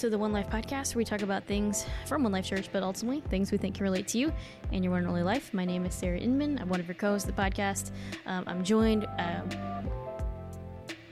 to the One Life podcast, where we talk about things from One Life Church, but ultimately things we think can relate to you and your one and only life. My name is Sarah Inman. I'm one of your co-hosts of the podcast. Um, I'm joined. Um,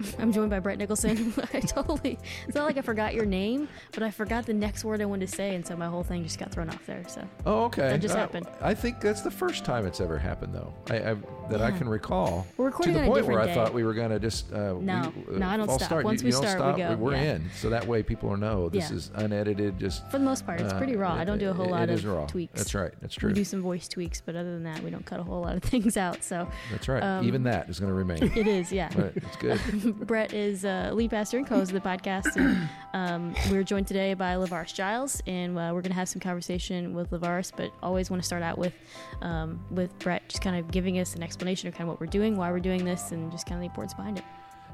I'm joined by Brett Nicholson. I totally, it's not like I forgot your name, but I forgot the next word I wanted to say, and so my whole thing just got thrown off there. So Oh, okay. That just Uh, happened. I think that's the first time it's ever happened, though. I, I that I can recall. We're recording to the point where I thought we were going to just. Uh, No. we, uh, No, I don't stop. Start. Once you, we you don't start, we stop. go. We're Yeah. in, so that way people know this Yeah. is unedited. Just for the most part, it's uh, pretty raw. I don't do a whole it- lot it of raw. tweaks. That's right. That's true. We do some voice tweaks, but other than that, we don't cut a whole lot of things out. So That's right. um, Even that is going to remain. it is, yeah. right. It's good. Brett is uh, lead pastor and co-host of the podcast, and um, we're joined today by Lavaris Giles, and uh, we're going to have some conversation with Lavaris. But always want to start out with um, with Brett, just kind of giving us an explanation of kind of what we're doing, why we're doing this, and just kind of the importance behind it.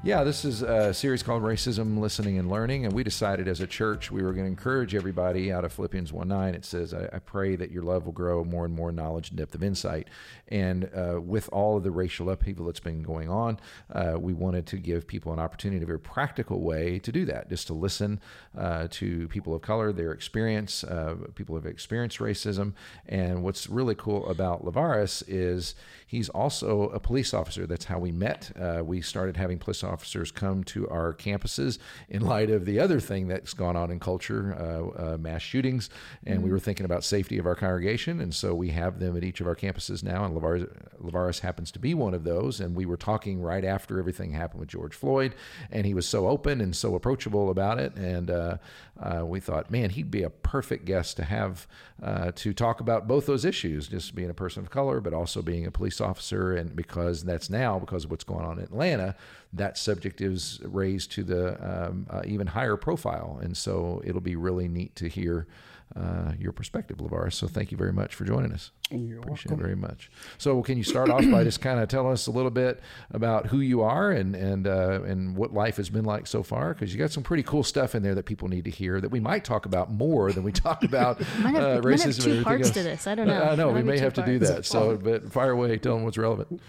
Yeah, this is a series called Racism, Listening, and Learning. And we decided as a church we were going to encourage everybody out of Philippians 1 9. It says, I, I pray that your love will grow more and more knowledge and depth of insight. And uh, with all of the racial upheaval that's been going on, uh, we wanted to give people an opportunity a very practical way to do that, just to listen uh, to people of color, their experience. Uh, people have experienced racism. And what's really cool about Lavaris is he's also a police officer. That's how we met. Uh, we started having police officers come to our campuses in light of the other thing that's gone on in culture, uh, uh, mass shootings, and we were thinking about safety of our congregation, and so we have them at each of our campuses now. And Lavaris, Lavaris happens to be one of those. And we were talking right after everything happened with George Floyd, and he was so open and so approachable about it, and uh, uh, we thought, man, he'd be a perfect guest to have uh, to talk about both those issues, just being a person of color, but also being a police officer, and because that's now because of what's going on in Atlanta, that subject is raised to the um, uh, even higher profile, and so it'll be really neat to hear uh, your perspective, Lavaris. So thank you very much for joining us. You're Appreciate welcome. it very much. So, can you start off by just kind of telling us a little bit about who you are and and uh, and what life has been like so far? Because you got some pretty cool stuff in there that people need to hear that we might talk about more than we talk about Might have- uh, might have racism. and two parts else. to this. I don't know. I know There we may have to do that. So, but fire away. Tell them what's relevant.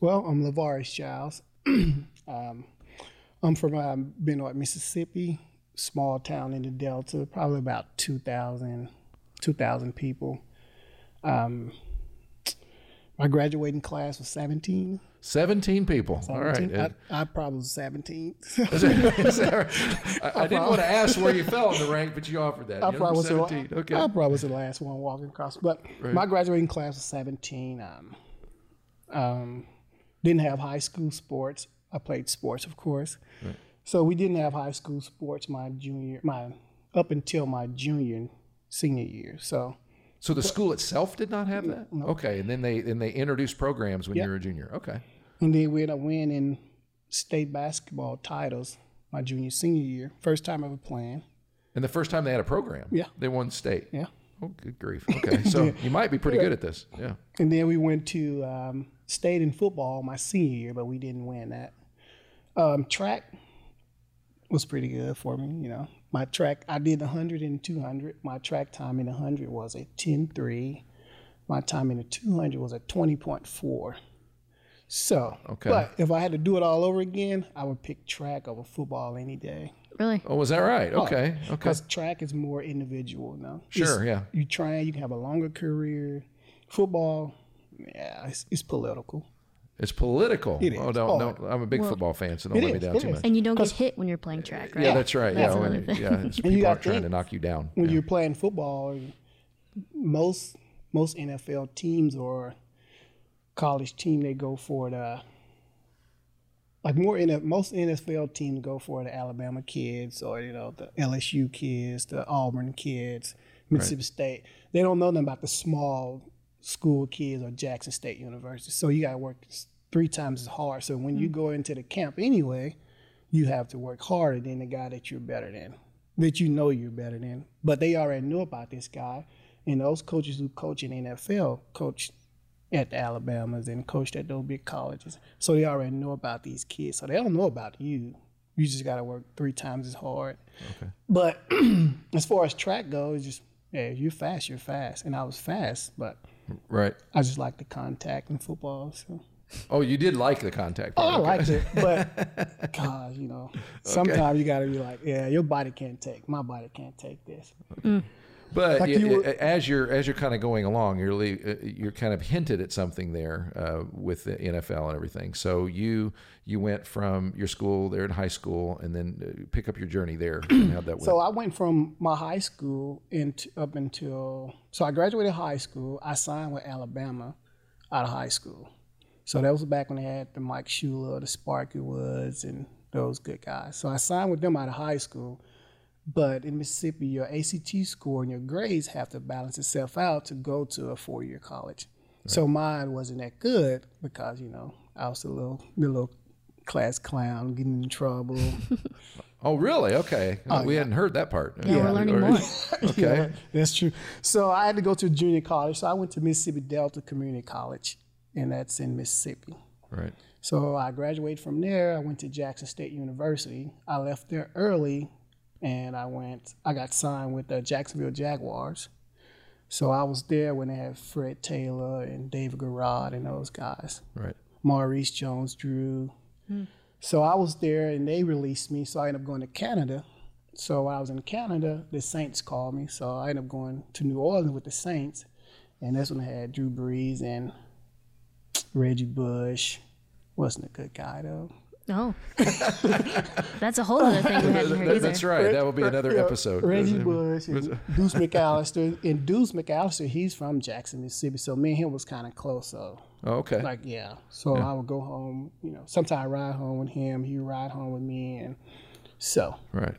Well, I'm Lavaris Giles. um, I'm from uh, Benoit, Mississippi, small town in the Delta, probably about 2,000, 2,000 people. Um, my graduating class was 17. Seventeen people. All right. 17. I, I probably was 17. Is that right? I, I didn't want to ask where you fell in the rank, but you offered that. I You probably, was the, seventeen. Okay. I probably was the last one walking across. But my graduating class was 17. Um, um, didn't have high school sports. I played sports, of course. So we didn't have high school sports my junior, my up until my junior and senior year. So So the school itself did not have that. Okay, and then they and they introduced programs when Yep. you were a junior. Okay. and then we ended up winning state basketball titles my junior senior year. First time ever playing. And the first time they had a program, Yeah. they won state. Yeah. Oh, good grief. Okay, so you might be pretty good at this. Yeah. And then we went to um, state in football my senior year, but we didn't win that. Um, track was pretty good for me. You know, my track, I did 100 and 200. My track time in 100 was a 10.3. My time in the 200 was a 20.4. So, Okay. but if I had to do it all over again, I would pick track over football any day. Really? Oh, was that right? Okay. Okay. Because track is more individual now. Sure. It's- Yeah. You train, you can have a longer career. Football, yeah, it's, it's political. It's political. It is. Oh, don't, don't. I'm a big football fan, so don't let me is, down it too is. much. And you don't get 'Cause- hit when you're playing track, right? Yeah, that's right. That's yeah. when- yeah. It's people gotta aren't trying to knock you down. when Yeah. you're playing football, most most NFL teams or college team they go for the like more in most NFL teams go for the Alabama kids or you know the LSU kids, the Auburn kids, Mississippi State. They don't know them about the small school kids or Jackson State University. So you got to work three times as hard. So when you mm. go into the camp anyway, you have to work harder than the guy that you're better than, that you know you're better than. But they already knew about this guy, and those coaches who coach in NFL coach at the Alabamas and coached at those big colleges. So they already know about these kids. So they don't know about you. You just got to work three times as hard. Okay. But as far as track goes, just yeah, you're fast, you're fast, and I was fast, but Right. I just like the contact in football. So Oh, you did like the contact. Oh, I okay. liked it, but God, you know, sometimes you got to be like, yeah, your body can't take, my body can't take this. Mm. But Like y- you were- as you're as you're kind of going along, you're le- uh, you're kind of hinted at something there uh, with the NFL and everything. So you you went from your school there in high school, and then uh, pick up your journey there. and How'd that went? So I went from my high school into, up until, so I graduated high school. I signed with Alabama out of high school. So that was back when they had the Mike Shula, the Sparky Woods, and those good guys. So I signed with them out of high school. But in Mississippi, your ACT score and your grades have to balance itself out to go to a four year college. So mine wasn't that good because, you know, I was a little, the little class clown, getting in trouble. oh, really? Okay, Oh, we hadn't heard that part. Yeah, we're learning more. Okay. Yeah, that's true. So I had to go to junior college. So I went to Mississippi Delta Community College, and that's in Mississippi. Right. So I graduated from there. I went to Jackson State University. I left there early, and I went. I got signed with the Jacksonville Jaguars. So I was there when they had Fred Taylor and David Garrard and those guys. Right. Maurice Jones Drew. Hmm. So I was there and they released me. So I ended up going to Canada. So while I was in Canada, the Saints called me. So I ended up going to New Orleans with the Saints. And that's when I had Drew Brees and Reggie Bush. Wasn't a good guy though. Oh, that's a whole other thing we hadn't heard That- either. that's right. That will be another Yeah, episode. Reggie Bush and Deuce McAllister. And Deuce McAllister, he's from Jackson, Mississippi. So me and him was kind of close. So Oh, okay. like yeah. So I would go home, you know, sometimes I ride home with him, he would ride home with me and so right.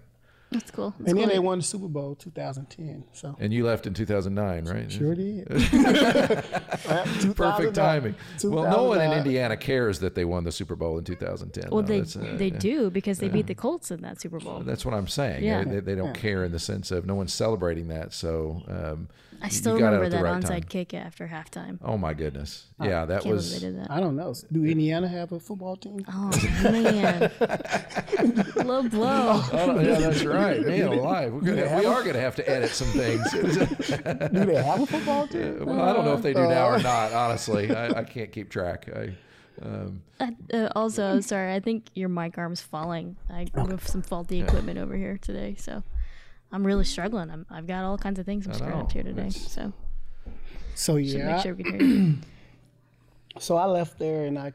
That's cool. That's and then they won the Super Bowl 2010. So And you left in 2009, right? sure did. Perfect timing. Well, no one in Indiana cares that they won the Super Bowl in 2010. well, though. they uh, they yeah. do because they beat the Colts in that Super Bowl. That's what I'm saying. Yeah. They, they don't care in the sense of no one's celebrating that. So um, I still you got out remember that right onside time. kick after halftime. Oh my goodness! Yeah, that Can't was. believe they did that. I don't know. Do Indiana have a football team? Oh man, low blow. Oh, yeah, that's right. Man alive. We're gonna, we are going to have to edit some things. Do they have a football team? well, I don't know if they do now or not. Honestly, I, I can't keep track. I, um, Uh, uh, also, sorry, I think your mic arm's falling. I have some faulty equipment over here today, so I'm really struggling. I'm, I've got all kinds of things I'm I screwing up here today, It's- so So should yeah. make sure we can hear you. So I left there and I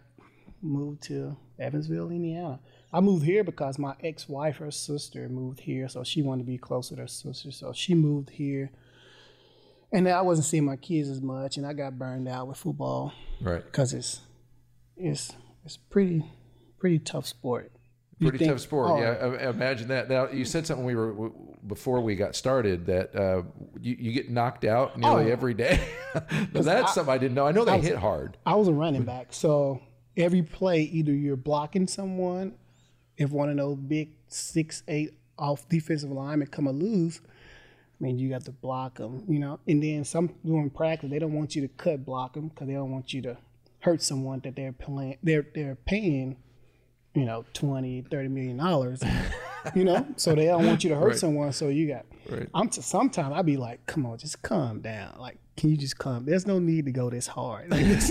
moved to Evansville, Indiana. I moved here because my ex-wife, her sister, moved here, so she wanted to be closer to her sister. So she moved here, and then I wasn't seeing my kids as much, and I got burned out with football right. because it's it's it's pretty pretty tough sport. You Pretty think- tough sport. oh, yeah, I- I imagine that. Now you said something we were w- before we got started that uh, you, you get knocked out nearly Oh. every day. That's something I didn't know. I know they hit hard. I was a running back, so every play, either you're blocking someone, if one of those big six eight off defensive linemen come a loose, I mean you got to block them, you know. And then some doing practice, they don't want you to cut block them because they don't want you to hurt someone that they're playing. They're they're paying, you know, 20, 30 million dollars. You know, so they don't want you to hurt Right. someone. So you got. Right. I'm t- sometimes I'd be like, come on, just calm down. Like, can you just calm? There's no need to go this hard. Like, it's-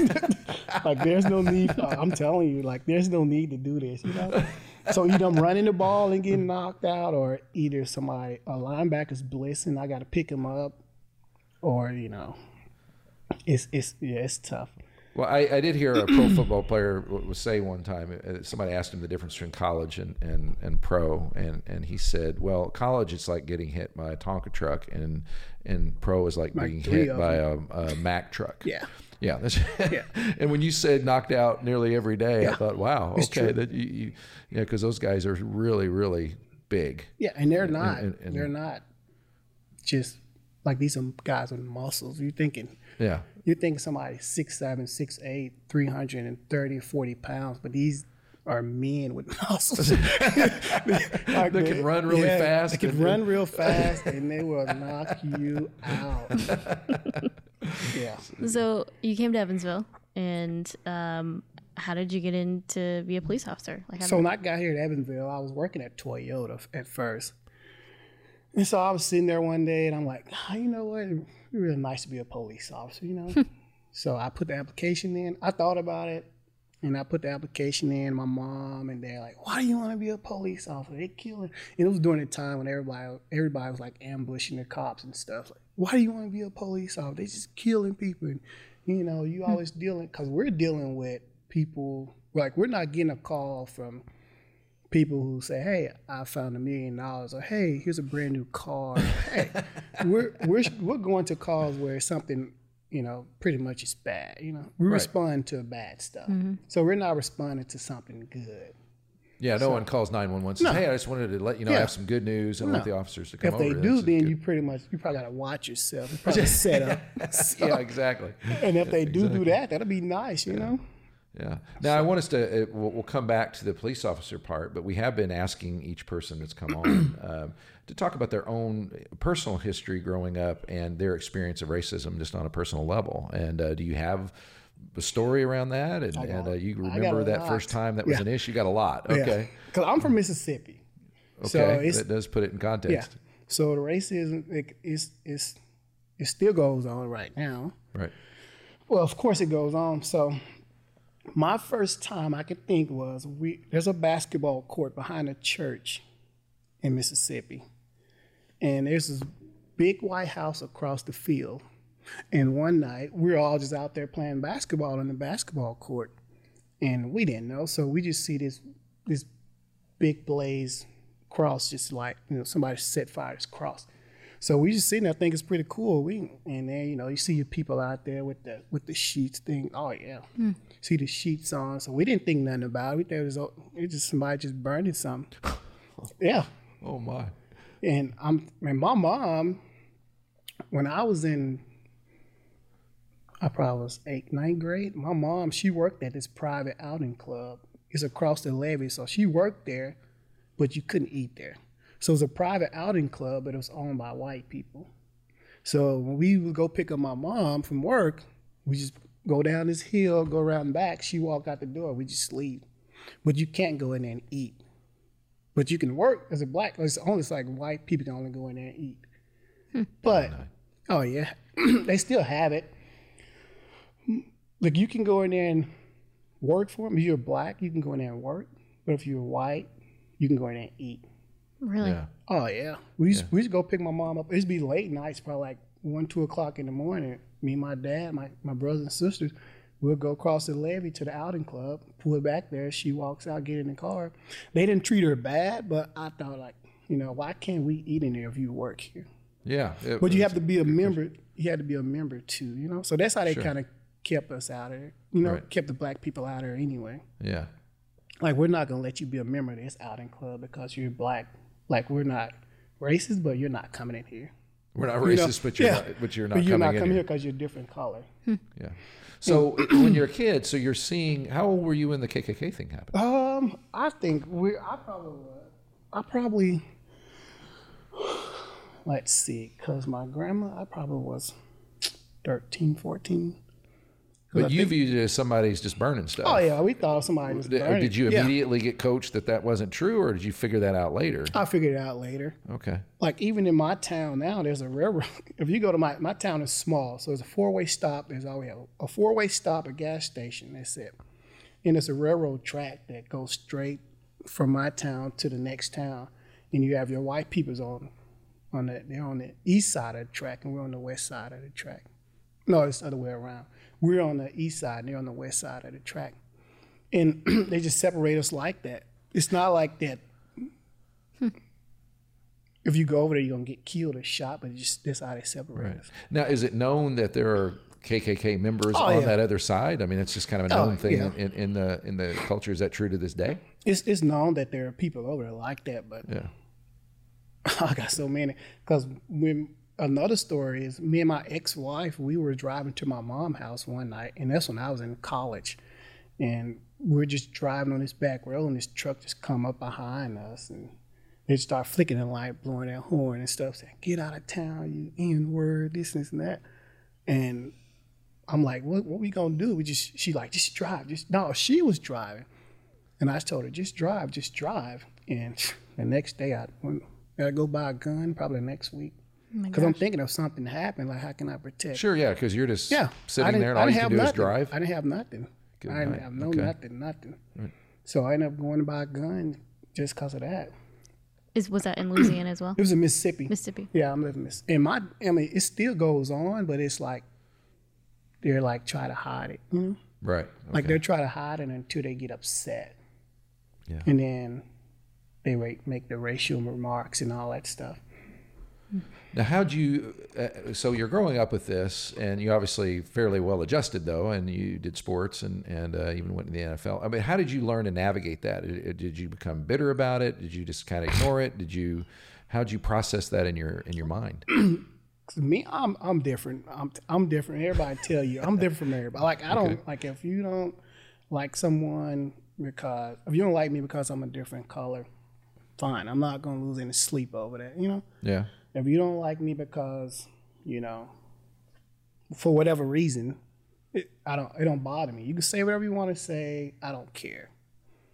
like, there's no need. I'm telling you, like, there's no need to do this. You know. So either I'm running the ball and getting knocked out, or either somebody a linebacker's blitzing, I got to pick him up, or you know, it's it's yeah, it's tough. Well, I, I did hear a pro football player was say one time. uh, Somebody asked him the difference between college and, and, and pro, and, and he said, "Well, college it's like getting hit by a Tonka truck, and and pro is like, being hit by a, a Mack truck." Yeah. Yeah, that's, and when you said knocked out nearly every day, I thought, wow, It's okay, true. that you, you, you know, because those guys are really, really big. Yeah, and they're not. and- and- they're not just like these are guys with muscles. You're thinking Yeah, You're thinking somebody six seven, six eight, 330, 40 pounds, but these are men with muscles. Like They can run really fast They can run real fast and they will knock you out. Yeah. So you came to Evansville, and um, how did you get in to be a police officer? Like, So when I got here at Evansville, I was working at Toyota at first. And so I was sitting there one day and I'm like, "Ah, you know what? It'd be really nice to be a police officer, you know? so I put the application in. I thought about it. and I put the application in. My mom and dad like, why do you want to be a police officer? They killing. And it was during the time when everybody everybody was like ambushing the cops and stuff. Like, why do you want to be a police officer? They just killing people. And, you know, you hmm. always dealing because we're dealing with people like we're not getting a call from people who say, "Hey, I found a million dollars," or "Hey, here's a brand new car." hey, we're we're we're going to calls where something you know pretty much is bad. You know, we Right. respond to bad stuff, mm-hmm. so we're not responding to something good. Yeah, no one calls 911 says, No. "Hey, I just wanted to let you know I have some good news and I want the officers to come over. If they That's do, then good. you pretty much you probably got to watch yourself. You probably set up. So- Yeah, exactly. And if they do do that, that'll be nice. You know. Yeah. Now I want us to. Uh, we'll, we'll come back to the police officer part, but we have been asking each person that's come on um, to talk about their own personal history growing up and their experience of racism, just on a personal level. And uh, do you have story around that? And, and uh, you remember that lot. first time that was Yeah. an issue? You got a lot. Okay. Because I'm from Mississippi. So Okay. it's that does put it in context. Yeah. So the racism it, it's, it's, it still goes on right now. Right. Well, of course it goes on. So my first time I could think was we there's a basketball court behind a church in Mississippi. And there's this big white house across the field. And one night we are all just out there playing basketball in the basketball court. And we didn't know. So we just see this this big blaze cross just like, you know, somebody set fire to this cross. So we just sitting there think it's pretty cool. We and then you know you see your people out there with the with the sheets thing. Oh yeah, hmm. see the sheets on. So we didn't think nothing about it. We thought it was, it was just somebody just burning something. yeah, Oh my. and I'm and my mom when I was in I probably was eighth, ninth grade. My mom, she worked at this private outing club. It's across the levee. So she worked there, but you couldn't eat there. So it was a private outing club, but it was owned by white people. So when we would go pick up my mom from work, we just go down this hill, go around back. She walk out the door. We just leave. But you can't go in there and eat. But you can work as a black. It's only it's like white people can only go in there and eat. Hmm. But oh yeah, they still have it. Like you can go in there and work for them. If you're black, you can go in there and work. But if you're white, you can go in there and eat. Really? Yeah. Oh yeah, we used, we used to go pick my mom up. It'd be late nights, probably like one, two o'clock in the morning. Me and my dad, my my brothers and sisters, we'll go across the levee to the outing club, pull it back there. She walks out, get in the car. They didn't treat her bad, but I thought like, you know, why can't we eat in there if you work here? Yeah. it But you have to be a member. You had to be a member too, you know. So that's how they kind of kept us out of there. You know, Right. kept the black people out of there anyway. Yeah. Like we're not gonna let you be a member of this outing club because you're black. Like we're not racist, but you're not coming in here. We're not You know, racist, but you're yeah. not, but you're not But you're coming not coming here. here because you're different color. Yeah. So when you're a kid, so you're seeing. How old were you when the KKK thing happened? Um, I think we. I probably. was- I probably. Let's see, because my grandma, I probably was 13, 14. But you viewed it as somebody's just burning stuff. Oh yeah, we thought somebody was Did, uh, burning. did you Yeah. immediately get coached that that wasn't true, or did you figure that out later? I figured it out later. Okay. like even in my town now, there's a railroad. If you go to my my town is small, so there's a four way stop. There's always a, a four way stop, a gas station. That's it, and it's a railroad track that goes straight from my town to the next town, and you have your white peoples on on the they're on the east side of the track, and we're on the west side of the track. No, it's the other way around. We're on the east side, and they're on the west side of the track, and they just separate us like that. It's not like that if you go over there, you're gonna get killed or shot. But it's just that's how they separate us. Now, is it known that there are KKK members Oh, on yeah. that other side? I mean, it's just kind of a Oh, known thing yeah. in, in the in the culture. Is that true to this day? It's it's known that there are people over there like that, but Yeah. I got so many. Because when another story is me and my ex-wife, we were driving to my mom's house one night, and that's when I was in college, and we are just driving on this back road, and this truck just come up behind us, and they start flicking the light, blowing their horn and stuff, saying, "Get out of town, you N word, this, this, and that," and I'm like, "What? What we gonna do?" We just, she like, just drive, just no. She was driving, and I told her, "Just drive, just drive." And the next day, I went, gotta go buy a gun, probably next week, Oh because I'm thinking if something happened, like how can I protect? Sure. Yeah, because you're just Yeah, I sitting didn't- there, and I all didn't you can have do is nothing. drive. I didn't have nothing. Good I, night. I know Okay. nothing, nothing. So I ended up going to buy a gun just because of that. Is was that in Louisiana as well? It was in Mississippi. Mississippi. Yeah, I'm living this. And my, I mean, it still goes on, but it's like they're like try to hide it. You know, Right. like they're trying to hide it until they get upset. Yeah. And then they make the racial remarks and all that stuff. Now, how'd you? Uh, so you're growing up with this, and you obviously fairly well adjusted though, and you did sports and and uh, even went to the NFL. I mean, how did you learn to navigate that? Uh, Did you become bitter about it? Did you just kind of ignore it? Did you? How'd you process that in your in your mind? 'Cause me, I'm I'm different. I'm I'm different. Everybody tell you I'm different from everybody. Like I don't like if you don't like someone because if you don't like me because I'm a different color, fine. I'm not gonna lose any sleep over that. You know. Yeah. If you don't like me because you know for whatever reason, it, I don't it don't bother me. You can say whatever you want to say. I don't care.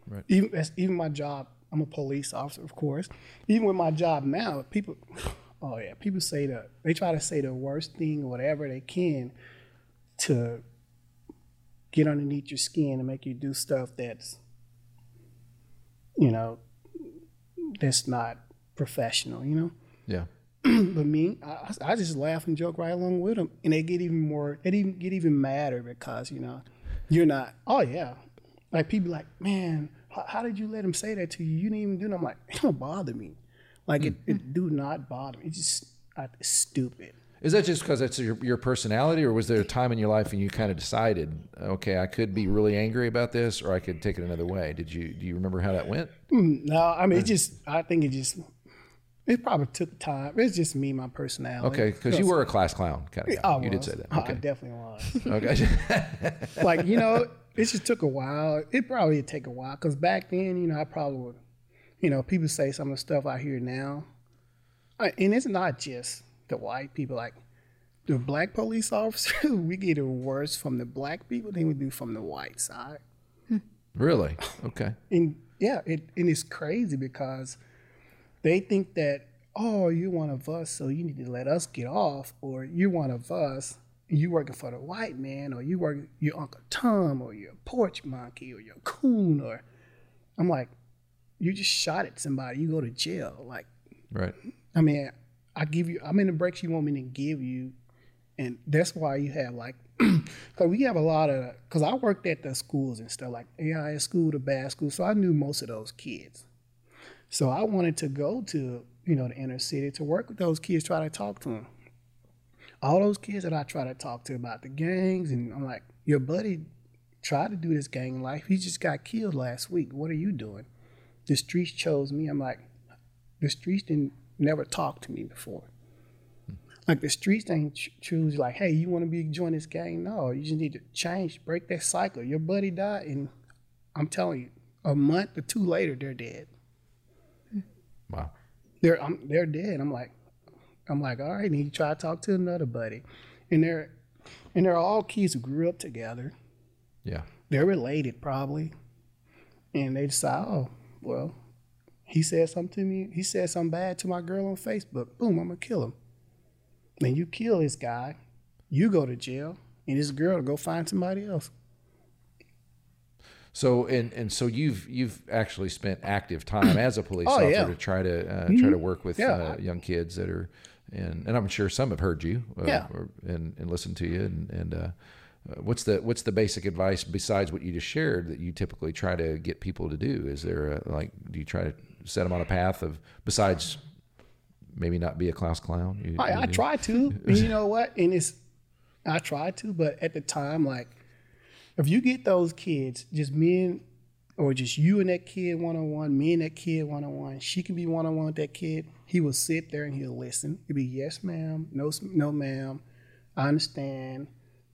Right. Even even my job. I'm a police officer, of course. Even with my job now, people, oh yeah, people say that they try to say the worst thing whatever they can to get underneath your skin and make you do stuff that's, you know, that's not professional. You know. Yeah. But me, I, I just laugh and joke right along with them, and they get even more. They even get even madder because you know, you're not. Oh yeah, like people like, man, how, how did you let him say that to you? You didn't even do. It. I'm like, it don't bother me. Like it, it do not bother me. It's just it's stupid. Is that just because that's your, your personality, or was there a time in your life when you kind of decided, okay, I could be really angry about this, or I could take it another way? Did you do you remember how that went? Mm, no, I mean it just. I think it just. It probably took time. It's just me, my personality. Okay, because you were a class clown kind of guy. I you did say that. I definitely was. Okay. like you know, it just took a while. It probably would take a while because back then, you know, I probably would, you know, people say some of the stuff I hear now, and it's not just the white people. Like the black police officers, we get it worse from the black people than we do from the white side. really? Okay. And yeah, it and it's crazy because they think that oh, you're one of us, so you need to let us get off, or you're one of us, you working for the white man, or you work your Uncle Tom, or you're porch monkey, or you're coon, or I'm like, you just shot at somebody, you go to jail. Like, Right. I mean, I give you, I'm in the breaks you want me to give you, and that's why you have like, because we have a lot of, because I worked at the schools and stuff like AIS school, the bad school, so I knew most of those kids. So I wanted to go to, you know, the inner city to work with those kids, try to talk to them. All those kids that I try to talk to about the gangs, and I'm like, your buddy tried to do this gang life. He just got killed last week. What are you doing? The streets chose me. I'm like, the streets didn't never talk to me before. Hmm. Like the streets ain't ch- choose like, hey, you want to be join this gang? No, you just need to change, break that cycle. Your buddy died, and I'm telling you, a month or two later, they're dead. Wow. They're I'm, they're dead. I'm like, I'm like, all right. And you try to talk to another buddy, and they're and they're all kids who grew up together. Yeah. They're related probably, and they decide, oh, well, he said something to me. He said something bad to my girl on Facebook. Boom, I'm gonna kill him. Then you kill this guy, you go to jail, and this girl to go find somebody else. So and and so you've you've actually spent active time as a police Oh, officer yeah. Mm-hmm. to try to uh, try to work with Yeah. uh, young kids that are and and I'm sure some have heard you uh, Yeah. or, and and listened to you and and uh, uh, what's the what's the basic advice besides what you just shared that you typically try to get people to do? Is there a, like do you try to set them on a path of besides maybe not be a class clown? You, I, I try to, and you know what? And it's I try to, but at the time, like if you get those kids, just me and or just you and that kid one on one, me and that kid one on one, she can be one on one with that kid. He will sit there and he'll listen. He'll be yes, ma'am, no, no, ma'am. I understand.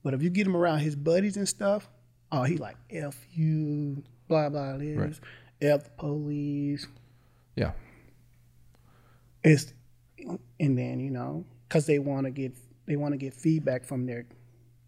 But if you get him around his buddies and stuff, oh, he like f you, blah blah this, Right. f the police, Yeah. it's and then you know because they want to get they want to get feedback from their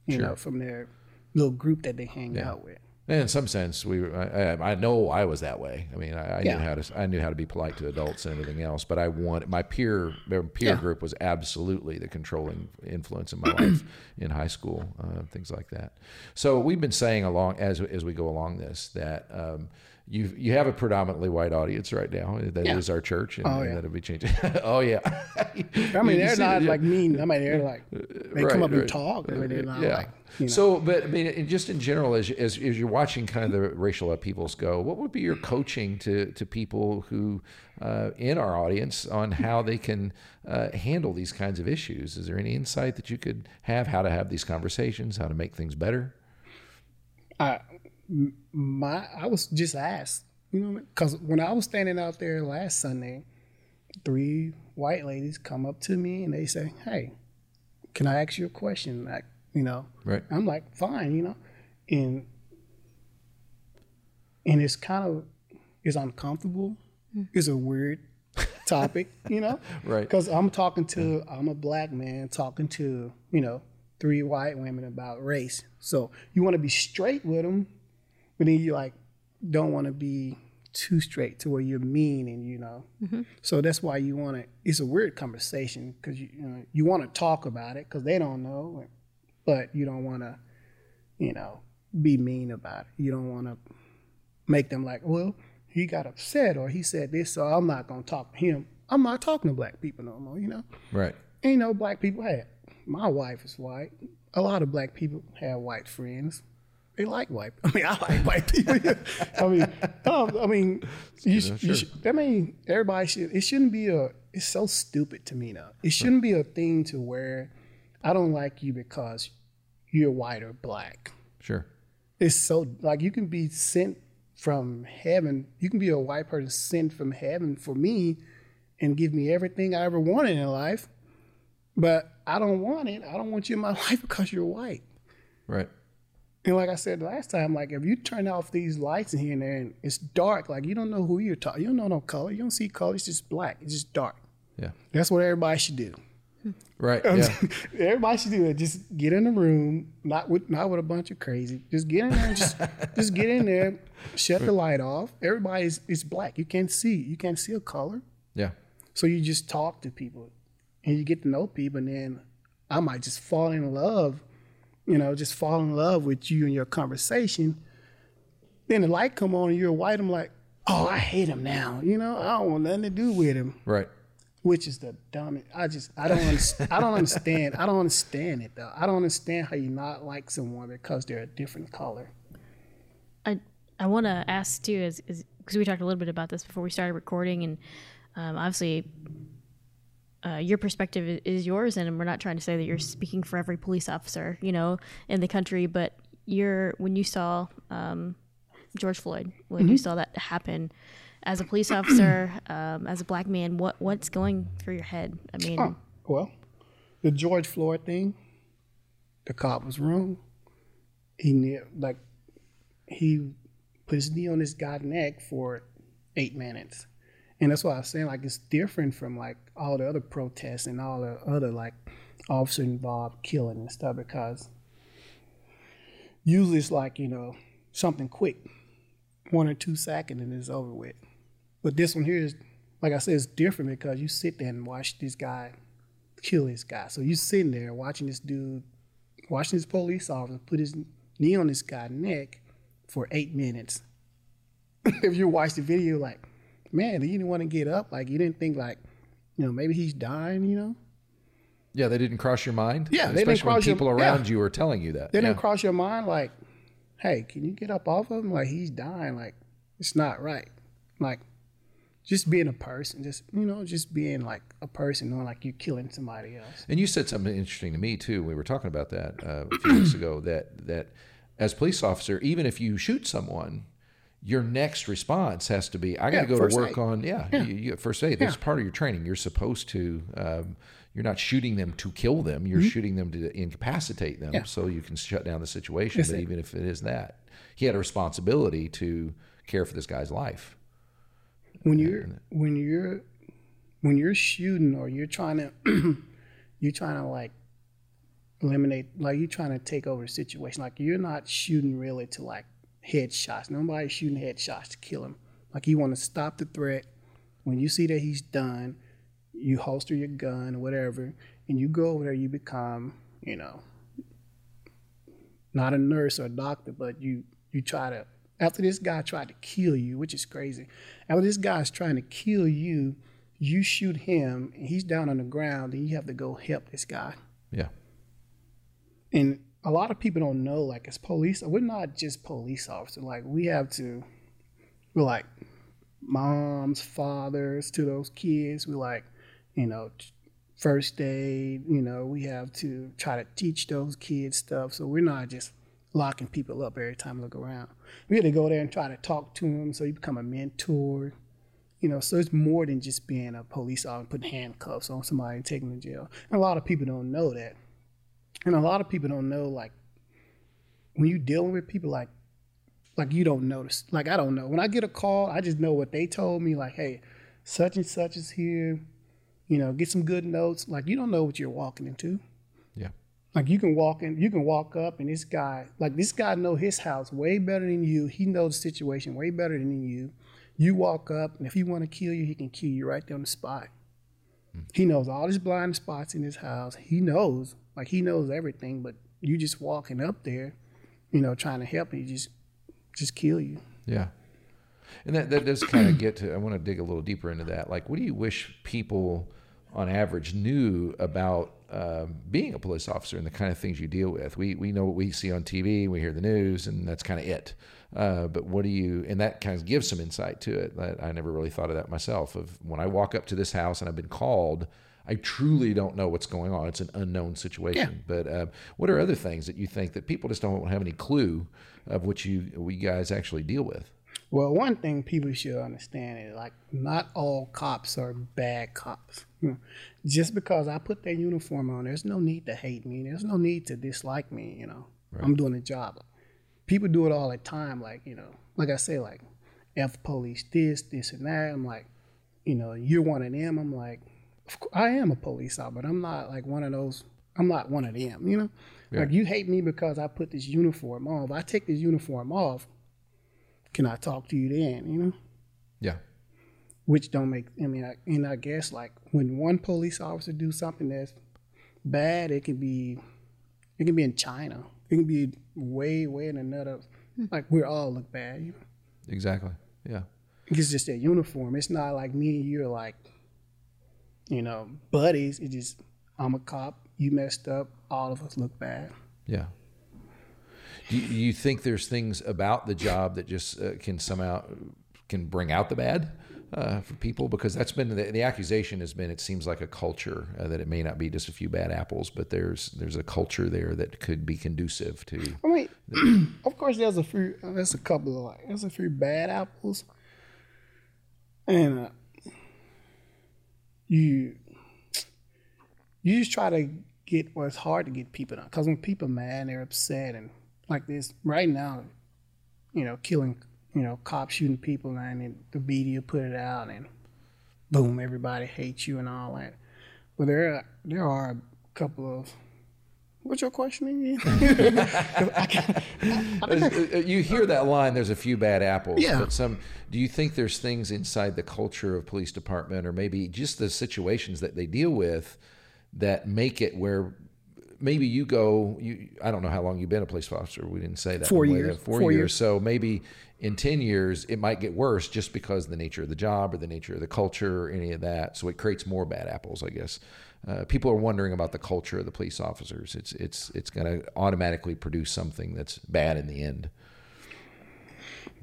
you Sure. know from their little group that they hang Yeah. out with And in some sense, we I, I know I was that way. I mean, I, I Yeah. knew how to I knew how to be polite to adults and everything else. But I want my peer my peer Yeah. group was absolutely the controlling influence in my life in high school, uh, things like that. So we've been saying along as as we go along this that. Um, you you have a predominantly white audience right now. That is Yeah. our church, and, Oh, and that'll be changing. oh yeah. I mean, they're not like mean. I mean, they're like they Right, come up right. and talk, but they're not yeah. like you know. So, but I mean, and just in general, as, as as you're watching kind of the racial upheavals go, what would be your coaching to to people who uh, in our audience on how they can uh, handle these kinds of issues? Is there any insight that you could have how to have these conversations, how to make things better? I m- my I was just asked, you know, because when I was standing out there last Sunday, three white ladies come up to me and they say, "Hey, can I ask you a question?" Like, you know, Right. I'm like, "Fine," you know, and and it's kind of it's uncomfortable. Hmm. It's a weird topic, you know, Right. Because I'm talking to I'm a black man talking to you know three white women about race. So you want to be straight with them, but then you like don't want to be too straight to where you're mean and you know. Mm-hmm. So that's why you want to. It's a weird conversation because you you, know, you want to talk about it because they don't know, but you don't want to, you know, be mean about it. You don't want to make them like, well, he got upset or he said this, so I'm not gonna talk to him. I'm not talking to black people no more. You know, Right. ain't no black people have. My wife is white. A lot of black people have white friends. They like white. I mean, I like white people. I mean, um, I mean, you, sh- you should, I mean, everybody should. It shouldn't be a. It's so stupid to me now. It shouldn't be a thing to where I don't like you because you're white or black. Sure. It's so like you can be sent from heaven. You can be a white person sent from heaven for me and give me everything I ever wanted in life. But I don't want it. I don't want you in my life because you're white. Right. And like I said last time, like if you turn off these lights in here and there and it's dark, like you don't know who you're talking. You don't know no color. You don't see color. It's just black. It's just dark. Yeah. That's what everybody should do. Right. Um, yeah. Everybody should do it. Just get in the room, not with not with a bunch of crazy. Just get in there. And just just get in there. Shut the light off. Everybody's it's black. You can't see. You can't see a color. yeah. So you just talk to people, and you get to know people. And then I might just fall in love. You know, just fall in love with you and your conversation. Then the light come on, and you're white. I'm like, oh, I hate him now. You know, I don't want nothing to do with him Right. which is the dumbest. I just I don't understand. I don't understand. I don't understand it though. I don't understand how you not like someone because they're a different color. I I want to ask too, is because we talked a little bit about this before we started recording, and um, obviously. Uh, your perspective is yours, and we're not trying to say that you're speaking for every police officer, you know, in the country. But you're when you saw um, George Floyd, when you saw that happen, as a police officer, um, as a black man, what what's going through your head? I mean, Oh, well, the George Floyd thing, the cop was wrong. He knew, like he put his knee on this guy's neck for eight minutes. And that's why I was saying like it's different from like all the other protests and all the other like officer involved killing and stuff because usually it's like, you know, something quick. One or two seconds and it's over with. But this one here is like I said, it's different because you sit there and watch this guy kill this guy. So you sitting there watching this dude, watching this police officer put his knee on this guy's neck for eight minutes. if you watch the video, like, man, you didn't want to get up. Like, you didn't think, like, you know, maybe he's dying, you know? Yeah. They didn't cross your mind. Yeah, they Especially didn't when cross your- people yeah. around you are telling you that. They yeah. didn't cross your mind, like, hey, can you get up off of him? Like, he's dying. Like, it's not right. Like, just being a person, just, you know, just being like a person, knowing like you're killing somebody else. And you said something interesting to me too. We were talking about that uh, a few weeks ago. That that as police officer, even if you shoot someone, your next response has to be, "I got to Yeah, go to work aid. on yeah, You, you, first aid. That's part of your training. You're supposed to. Um, you're not shooting them to kill them. You're shooting them to incapacitate them Mm-hmm. Yeah. so you can shut down the situation. That's but even if it is that, he had a responsibility to care for this guy's life. when you're when you're when you're shooting or you're trying to you're trying to like eliminate like you're trying to take over the situation like you're not shooting really to like headshots. Nobody's shooting headshots to kill him. Like you want to stop the threat. When you see that he's done, you holster your gun or whatever, and you go over there. You become, you know, not a nurse or a doctor, but you you try to. After this guy tried to kill you, which is crazy. After this guy's trying to kill you, you shoot him, and he's down on the ground, and you have to go help this guy. Yeah. And a lot of people don't know, like as police, we're not just police officers. Like we have to, we're like moms, fathers to those kids. We like, you know, first aid. You know, we have to try to teach those kids stuff. So we're not just locking people up every time we look around. We have to go there and try to talk to them. So you become a mentor. You know, so it's more than just being a police officer, putting handcuffs on somebody and taking them to jail. And a lot of people don't know that. And a lot of people don't know, like, when you're dealing with people, like, like you don't notice. Like I don't know. When I get a call, I just know what they told me. Like, hey, such and such is here. You know, get some good notes. Like you don't know what you're walking into. Yeah. Like you can walk in, you can walk up, and this guy, like this guy, know his house way better than you. He knows the situation way better than you. You walk up, and if he want to kill you, he can kill you right there on the spot. Hmm. He knows all his blind spots in his house. He knows, like he knows everything. But you just walking up there, you know, trying to help, he just just kill you. Yeah. And that, that does kind of get to, I want to dig a little deeper into that. Like, what do you wish people on average knew about um, being a police officer and the kind of things you deal with? We, we know what we see on TV, we hear the news, and that's kind of it. Uh, but what do you, and that kind of gives some insight to it. That I never really thought of that myself. Of when I walk up to this house and I've been called, I truly don't know what's going on. It's an unknown situation. Yeah. But uh, what are other things that you think that people just don't have any clue of what you, you guys actually deal with? Well, one thing people should understand is like not all cops are bad cops. Hmm. Just because I put that uniform on, there's no need to hate me. There's no need to dislike me. You know, I'm doing a job. People do it all the time. Like you know, like I say, like F police this, this, and that. I'm like, you know, you're one of them. I'm like, course, I am a police officer, but I'm not like one of those. I'm not one of them. You know, like you hate me because I put this uniform on. If I take this uniform off, can I talk to you then? You know, Yeah. which don't make. I mean, I, and I guess like when one police officer do something that's bad, it can be, it can be in China. It can be way, way in another. Hmm. Like we all look bad. You know? Exactly. Yeah. It's just a uniform. It's not like me and you are like, you know, buddies. It's just I'm a cop. You messed up. All of us look bad. Yeah. Do you, think there's things about the job that just uh, can somehow can bring out the bad uh, for people? Because that's been the, the accusation has been it seems like a culture uh, that it may not be just a few bad apples, but there's there's a culture there that could be conducive to. I mean, of course, there's a few. There's a couple of like, there's a few bad apples, and uh, you you just try to get. Well, it's hard to get people because when people mad, they're upset, and like this right now, you know, killing, you know, cops shooting people, and then the media put it out, and boom, everybody hates you and all that. But there, there are a couple of. What's your question again? Uh, you hear that line there's a few bad apples Yeah. but some do you think there's things inside the culture of police department or maybe just the situations that they deal with that make it where maybe you go you I don't know how long you've been a police officer we didn't say that Four Wait, years. four, Four years. years. so maybe in 10 years it might get worse just because of the nature of the job or the nature of the culture or any of that so it creates more bad apples I guess uh, people are wondering about the culture of the police officers it's it's it's going to automatically produce something that's bad in the end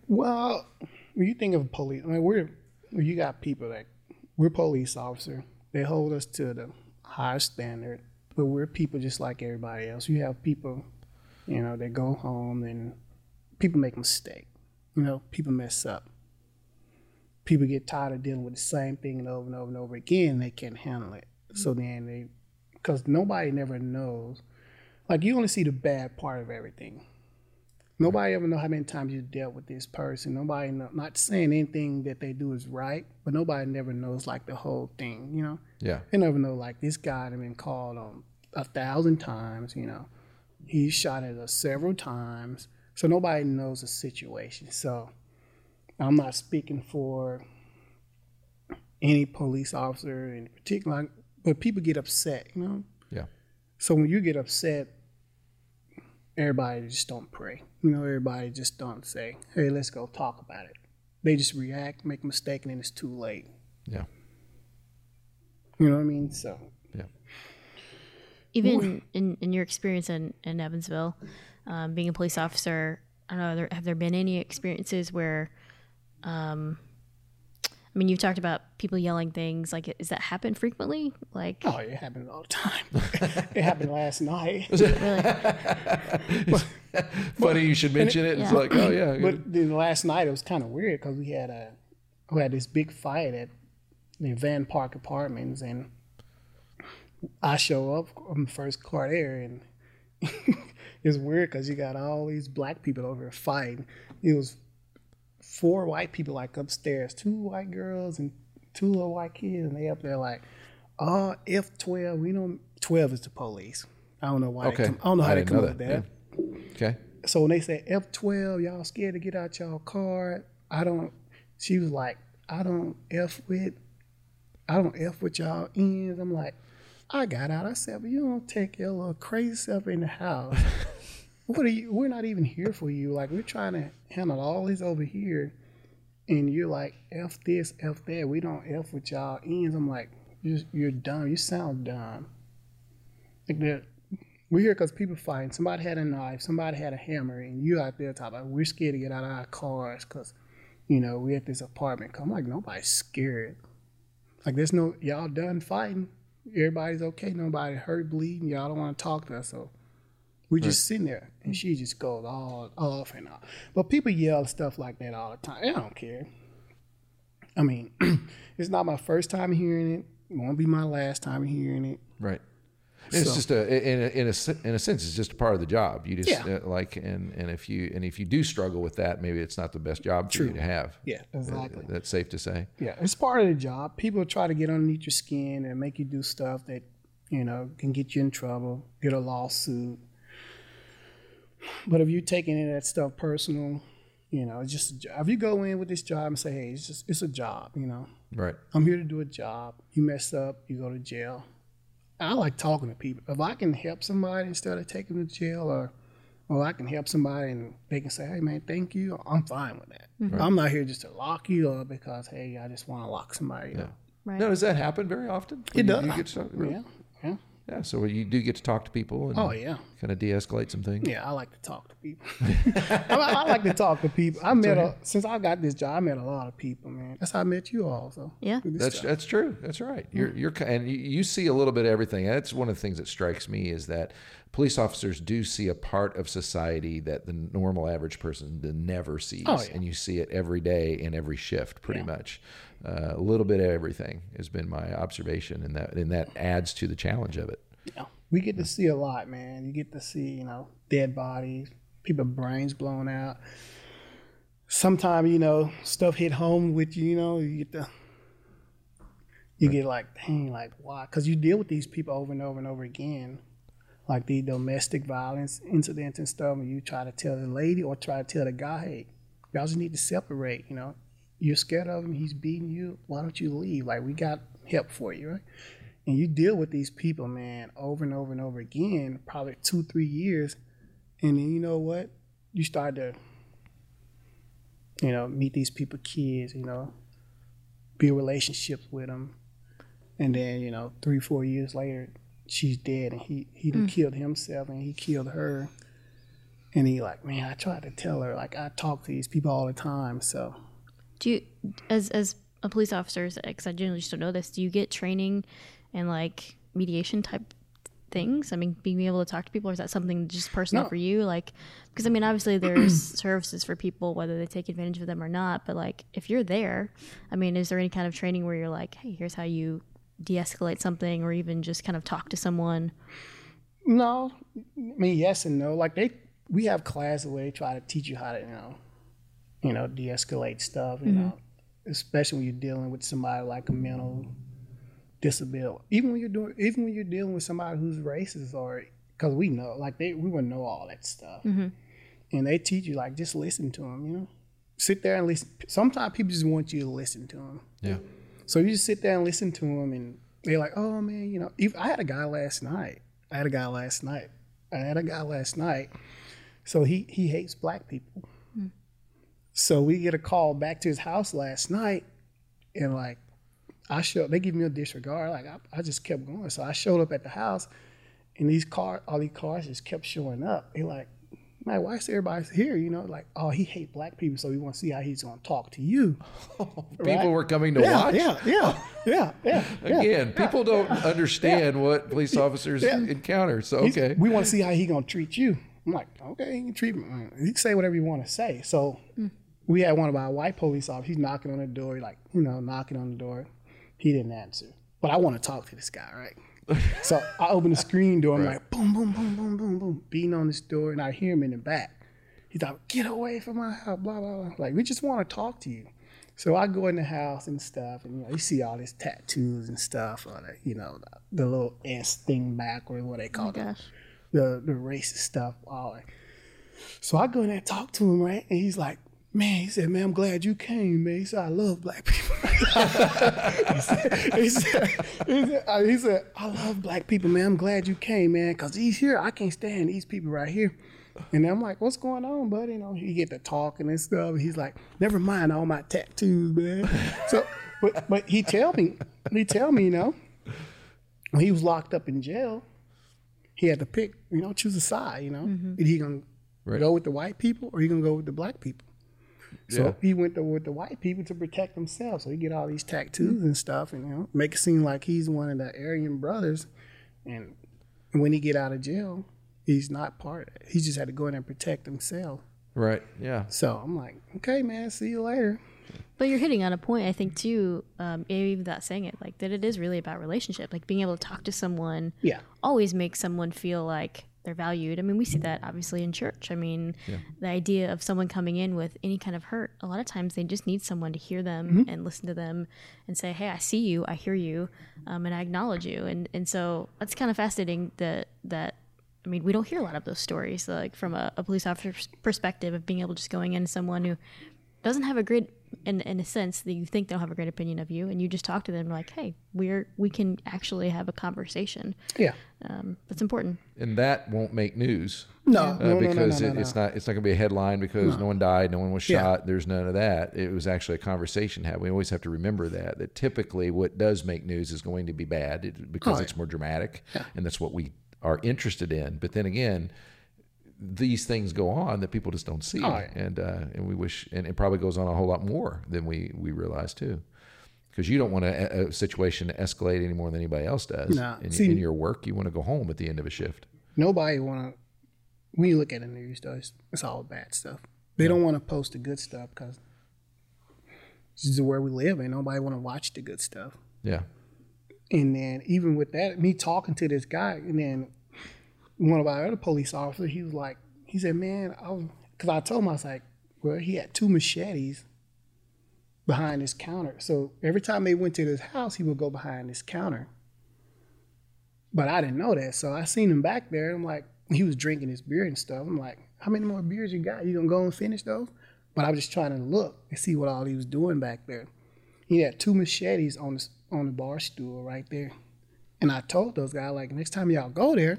Well, when you think of police, I mean, we're you got people that we're police officer. They hold us to the highest standard, but we're people just like everybody else. You have people, you know, they go home and people make mistakes. You know, people mess up. People get tired of dealing with the same thing over and over and over again. They can't handle it. So mm-hmm. then they, because nobody never knows. Like you only see the bad part of everything. Nobody ever know how many times you dealt with this person. Nobody know, not saying anything that they do is right, but nobody never knows like the whole thing, you know? yeah They never know like this guy had been called on a thousand times, you know. He shot at us several times. So nobody knows the situation. So I'm not speaking for any police officer in particular, but people get upset, you know. Yeah. So when you get upset, everybody just don't pray. You know, everybody just don't say, "Hey, let's go talk about it." They just react, make a mistake, and then it's too late. Yeah. You know what I mean? So Yeah. Even in, in your experience in, in Evansville, um, being a police officer, I don't know, have there been any experiences where, um, I mean, you've talked about people yelling things. Like, does that happen frequently? Like, Oh, it happened all the time. it happened last night. really? Funny you should mention it. It's Yeah. like, oh yeah. But then last night it was kind of weird because we had a we had this big fight at the Van Park Apartments, and I show up on the first car there, and it's weird because you got all these black people over here fighting. It was four white people like upstairs, two white girls and two little white kids, and they up there like, oh, F twelve. We don't. Twelve is the police. I don't know why. Okay. They come, I don't know how I they come up with that. that. Okay. So when they said F twelve, y'all scared to get out y'all car. I don't. She was like, I don't f with, I don't f with y'all ends. I'm like, I got out. I said, but you don't take your little crazy self in the house. What are you? We're not even here for you. Like we're trying to handle all this over here, and you're like f this, f that. We don't f with y'all ends. I'm like, you're, you're dumb. You sound dumb. Like that. We're here because people fighting. Somebody had a knife. Somebody had a hammer, and you out there talking about we're scared to get out of our cars because, you know, we at this apartment. I'm like nobody's scared. Like there's no y'all done fighting. Everybody's okay. Nobody hurt, bleeding. Y'all don't want to talk to us. So we just sitting there, and she just goes all off and off. But people yell stuff like that all the time. I don't care. I mean, it's not my first time hearing it. It won't be my last time hearing it. Right. It's just a in a, in a in a sense it's just a part of the job. You just Yeah. uh, like and and if you and if you do struggle with that, maybe it's not the best job for you to have. Yeah, exactly. That's safe to say. Yeah, it's part of the job. People try to get underneath your skin and make you do stuff that, you know, can get you in trouble, get a lawsuit. But if you're taking any of that stuff personal, you know, it's just a job. If you go in with this job and say, hey, it's just it's a job, you know. Right. I'm here to do a job. You mess up, you go to jail. I like talking to people. If I can help somebody instead of taking them to jail or or I can help somebody and they can say, hey man, thank you, I'm fine with that. Mm-hmm. I'm not here just to lock you up because hey, I just want to lock somebody up. right. Now, does that happen very often? It When you does. do get to talk- Yeah, yeah. Yeah. So you do get to talk to people and Oh yeah. kind of de-escalate some things. Yeah, I like to talk to people. I, I like to talk to people. I met a, since I got this job. I met a lot of people, man. That's how I met you all. So Yeah. That's job. that's true. That's right. You're you're and you, you see a little bit of everything. That's one of the things that strikes me is that police officers do see a part of society that the normal average person never sees, Oh, yeah. and you see it every day in every shift, pretty much. Uh, a little bit of everything has been my observation, and that and that adds to the challenge of it. Yeah. We get to see a lot, man. You get to see, you know, dead bodies, people brains blown out. Sometimes, you know, stuff hit home with you, you know, you get the you get like, dang, like why? Because you deal with these people over and over and over again, like the domestic violence incidents and stuff, and you try to tell the lady or try to tell the guy, hey, y'all just need to separate, you know. You're scared of him, he's beating you, why don't you leave? Like we got help for you, right? and you deal with these people, man, over and over and over again, probably two, three years, and then you know what? You start to, you know, meet these people, kids, you know, build relationships with them, and then you know, three, four years later, she's dead, and he he done mm. killed himself, and he killed her, and he like, man, I tried to tell her, like, I talk to these people all the time, so. Do you, as as a police officer, because I generally just don't know this, do you get training and like mediation type things? I mean, being able to talk to people, or is that something just personal No. for you? Like, because I mean, obviously there's services for people whether they take advantage of them or not. But like, if you're there, I mean, is there any kind of training where you're like, hey, here's how you de-escalate something, or even just kind of talk to someone? No, I mean yes and no. Like they, we have classes where they try to teach you how to, you know, you know, de-escalate stuff. You mm-hmm. know, especially when you're dealing with somebody like a mental disability. Even when you're doing, even when you're dealing with somebody who's racist or, because we know, like they, we would know all that stuff. Mm-hmm. and they teach you like just listen to them. You know, sit there and listen. Sometimes people just want you to listen to them. Yeah. So you just sit there and listen to them, and they're like, "Oh man, you know." If, I had a guy last night. I had a guy last night. I had a guy last night. So he he hates black people. So we get a call back to his house last night, and like, I showed. They give me a disregard. Like I, I just kept going. So I showed up at the house, and these car, all these cars just kept showing up. They like, man, why is everybody here? You know, like, oh, he hate black people, so we want to see how he's gonna talk to you. People were coming to Yeah, watch. yeah, yeah, yeah, yeah. yeah. Again, people don't understand what police officers Yeah. encounter. So He's- okay. We want to see how he gonna treat you. I'm like, okay, he can treat me. You can say whatever you want to say. So hmm. We had one of our white police officers. He's knocking on the door, like you know, knocking on the door. He didn't answer, but I want to talk to this guy, right? so I open the screen door. I'm like, boom, boom, boom, boom, boom, boom, beating on this door, and I hear him in the back. He's like, get away from my house, blah blah blah. Like we just want to talk to you. So I go in the house and stuff, and you know, you see all these tattoos and stuff, or the, you know, the, the little S thing back, or what they oh call Oh it the the racist stuff. All that. So I go in there and talk to him, right? And he's like, man, he said, man, I'm glad you came, man. He said, I love black people. he, said, he, said, he, said, he said, I love black people, man. I'm glad you came, man, because these here, I can't stand these people right here. And I'm like, what's going on, buddy? You know, he get to talking and stuff. He's like, never mind all my tattoos, man. So, but, but he tell me, he tell me, you know, when he was locked up in jail, he had to pick, you know, choose a side, you know. Mm-hmm. Is he gonna Right. go with the white people or he gonna go with the black people? So Yeah. he went to, with the white people to protect himself. So he get all these tattoos and stuff, and you know, make it seem like he's one of the Aryan brothers. And when he get out of jail, he's not part of it. He just had to go in and protect himself. Right. Yeah. So I'm like, okay, man, see you later. But you're hitting on a point, I think, too, um, even without saying it, like that it is really about relationship. Like being able to talk to someone Yeah. always makes someone feel like they're valued. I mean, we see that obviously in church. I mean, the idea of someone coming in with any kind of hurt, a lot of times they just need someone to hear them and listen to them and say, hey, I see you, I hear you, um, and I acknowledge you. And, and so that's kind of fascinating that, that, I mean, we don't hear a lot of those stories, like from a, a police officer's perspective of being able to just going in to someone who doesn't have a great in, in a sense that you think they'll have a great opinion of you and you just talk to them like hey we're we can actually have a conversation Yeah. um, that's important And that won't make news. No, uh, no, no, no, because no, it, no, it's not it's not going to be a headline because no. one died, no one was Yeah. shot. There's none of that. It was actually a conversation had. We always have to remember that that typically what does make news is going to be bad because Oh, it's more dramatic, and that's what we are interested in. But then again. These things go on that people just don't see, Oh, yeah. and uh, and we wish, and it probably goes on a whole lot more than we we realize too, because you don't want a, a situation to escalate any more than anybody else does. Nah. in, See- in your work, you want to go home at the end of a shift. Nobody want to. When you look at the news, though, it's, it's all bad stuff. They don't want to post the good stuff because this is where we live, and nobody want to watch the good stuff. Yeah. And then even with that, me talking to this guy, and then one of our other police officers, he was like, he said, "Man, I was," because I told him I was like, well, he had two machetes behind his counter. So every time they went to his house, he would go behind his counter. But I didn't know that, so I seen him back there. I'm like, he was drinking his beer and stuff. I'm like, how many more beers you got? You gonna go and finish those? But I was just trying to look and see what all he was doing back there. He had two machetes on the on the bar stool right there, and I told those guys like, next time y'all go there,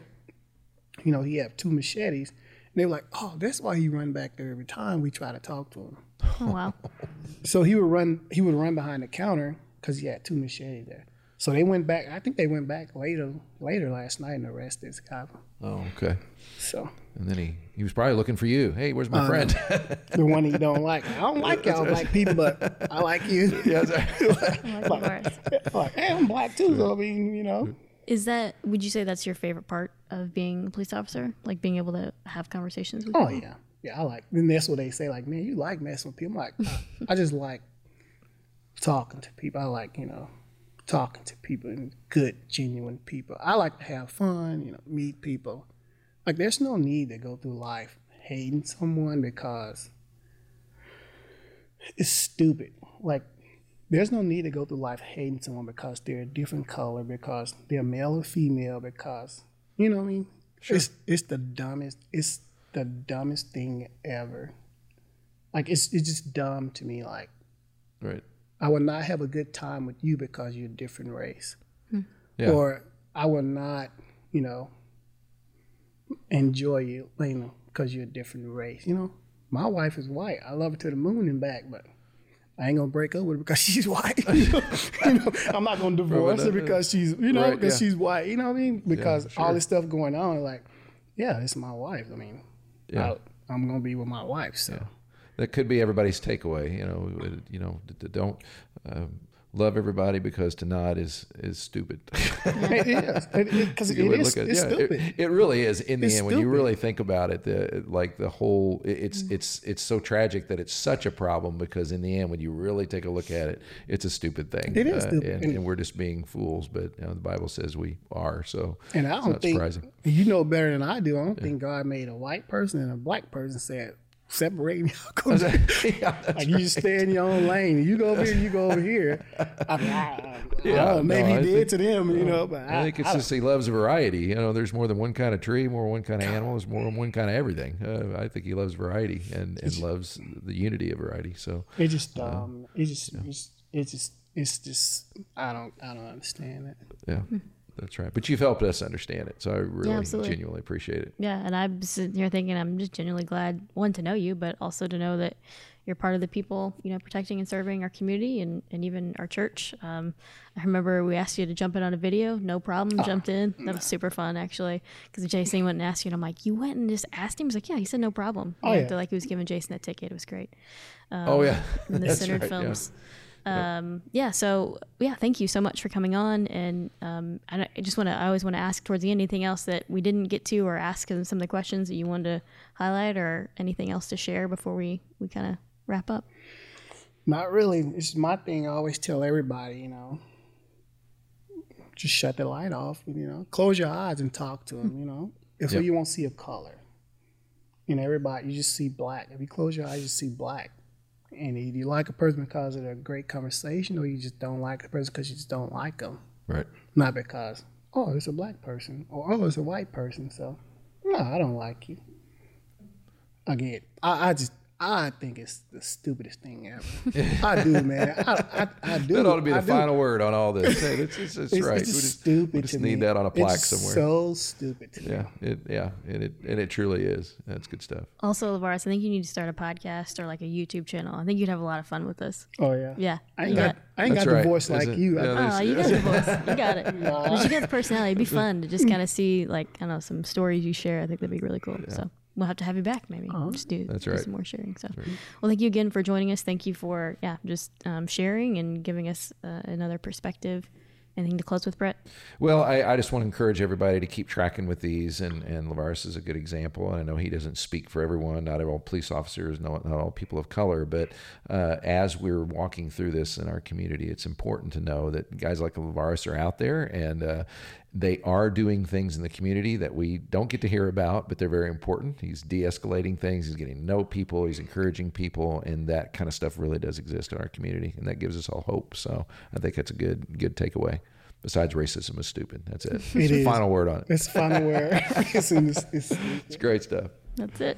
you know, he have two machetes. And they were like, oh, that's why he run back there every time we try to talk to him. oh wow So he would run he would run behind the counter because he had two machetes there. So they went back. I think they went back later later last night and arrested this guy. Oh, okay. So And then he, he was probably looking for you. Hey, where's my Uh, friend? the one he don't like. I don't like y'all black people, but I like you. yeah, that's I like Morris. like, hey, I'm black too. So I mean, you know, is that would you say that's your favorite part of being a police officer like being able to have conversations with oh people? yeah, yeah. I like. And that's what they say. Like, man, you like messing with people. I'm like, I, I just like talking to people. I like, you know, talking to people and good, genuine people. I like to have fun. You know, meet people. Like, there's no need to go through life hating someone because it's stupid. Like, there's no need to go through life hating someone because they're a different color, because they're male or female, because you know what I mean. Sure. It's it's the dumbest. It's the dumbest thing ever. Like it's it's just dumb to me. Like Right. I will not have a good time with you because you're a different race, hmm. Yeah. or I will not, you know, enjoy you, you know, because you're a different race. You know, my wife is white. I love her to the moon and back, but I ain't gonna break up with her because she's white. you, know? I'm not gonna divorce her because she's, you know, Right, because yeah. she's white. You know what I mean? Because sure. all this stuff going on, like, yeah, it's my wife. I mean, Yeah. I, I'm gonna be with my wife. So that could be everybody's takeaway. You know, you know, don't um, love everybody because to nod is is stupid. it is because it, You would is. at- it's yeah, stupid. It, it really is. In the It's end, when you really think about it, the like the whole it- it's Mm. it's it's so tragic that it's such a problem because in the end, when you really take a look at it, it's a stupid thing. It is uh, and, And- and we're just being fools. But you know, the Bible says we are. So And I don't not think surprising. you know better than I do. I don't think God made a white person and a black person said separate me. Yeah, that's like you just stay in your own lane. You go over here, you go over here. I mean, I, I, I Yeah, know, maybe no, I he did think- to them, you know. But I, I think it's I just he loves variety. You know, there's more than one kind of tree, more than one kind of animal, there's more than one kind of everything. Uh, I think he loves variety and, and loves the unity of variety. So don't- it just um, it just it's, it's just it's just I don't I don't understand it. yeah, that's right. But you've helped us understand it, so I really absolutely. genuinely appreciate it. Yeah, and I'm sitting here thinking I'm just genuinely glad one to know you, but also to know that you're part of the people, you know, protecting and serving our community and, and even our church. Um, I remember we asked you to jump in on a video, no problem, jumped in. That was super fun actually, because Jason went and asked you, and I'm like, you went and just asked him. He's like, yeah, he said no problem. Oh, yeah. like he was giving Jason that ticket. It was great. oh yeah, in the That's centered right, yeah. Films. Um, yeah. So yeah, thank you so much for coming on. And um, I, I just want to, I always want to ask towards the end anything else that we didn't get to, or ask them some of the questions that you wanted to highlight, or anything else to share before we we kind of wrap up. Not really. It's my thing. I always tell everybody, you know, just shut the light off. You know, close your eyes and talk to them. You know, if Yep. you won't see a color, you know, everybody you just see black. If you close your eyes, you see black. And either you like a person because of a great conversation, or you just don't like a person because you just don't like them, right. not because oh it's a black person or oh it's a white person. So no, I don't like you. Again, I, I just I think it's the stupidest thing ever. I do, man. I, I, I do. That ought to be the I do. final word on all this. Hey, it's, it's, it's It's, right. it's we just just, stupid we just to need me. that on a plaque it's somewhere. So stupid to me. yeah, it, yeah, and it and it truly is. That's good stuff. Also, Lavaris, I think you need to start a podcast or like a YouTube channel. I think you'd have a lot of fun with this. Oh yeah. Yeah. I ain't you got, I ain't That's got right. the voice Is like it? you. I- Yeah, Oh, you got the voice. You got it. But you got the personality. It'd be fun to just kind of see, like, I don't know, some stories you share. I think that'd be really cool. So we'll have to have you back, maybe. Just do, That's do right. some more sharing. So, well, thank you again for joining us. Thank you for, yeah, just um, sharing and giving us uh, another perspective. Anything to close with, Brett? Well, I, I just want to encourage everybody to keep tracking with these, and, and Lavaris is a good example. And I know he doesn't speak for everyone, not all police officers, not, not all people of color, but uh, as we're walking through this in our community, it's important to know that guys like Lavaris are out there and uh, they are doing things in the community that we don't get to hear about, but they're very important. He's de escalating things, he's getting to know people, he's encouraging people, and that kind of stuff really does exist in our community, and that gives us all hope. So I think that's a good good takeaway. Besides, racism is stupid. That's it. It is. Final word on it. It's final word. it's, it's, It's great stuff. That's it.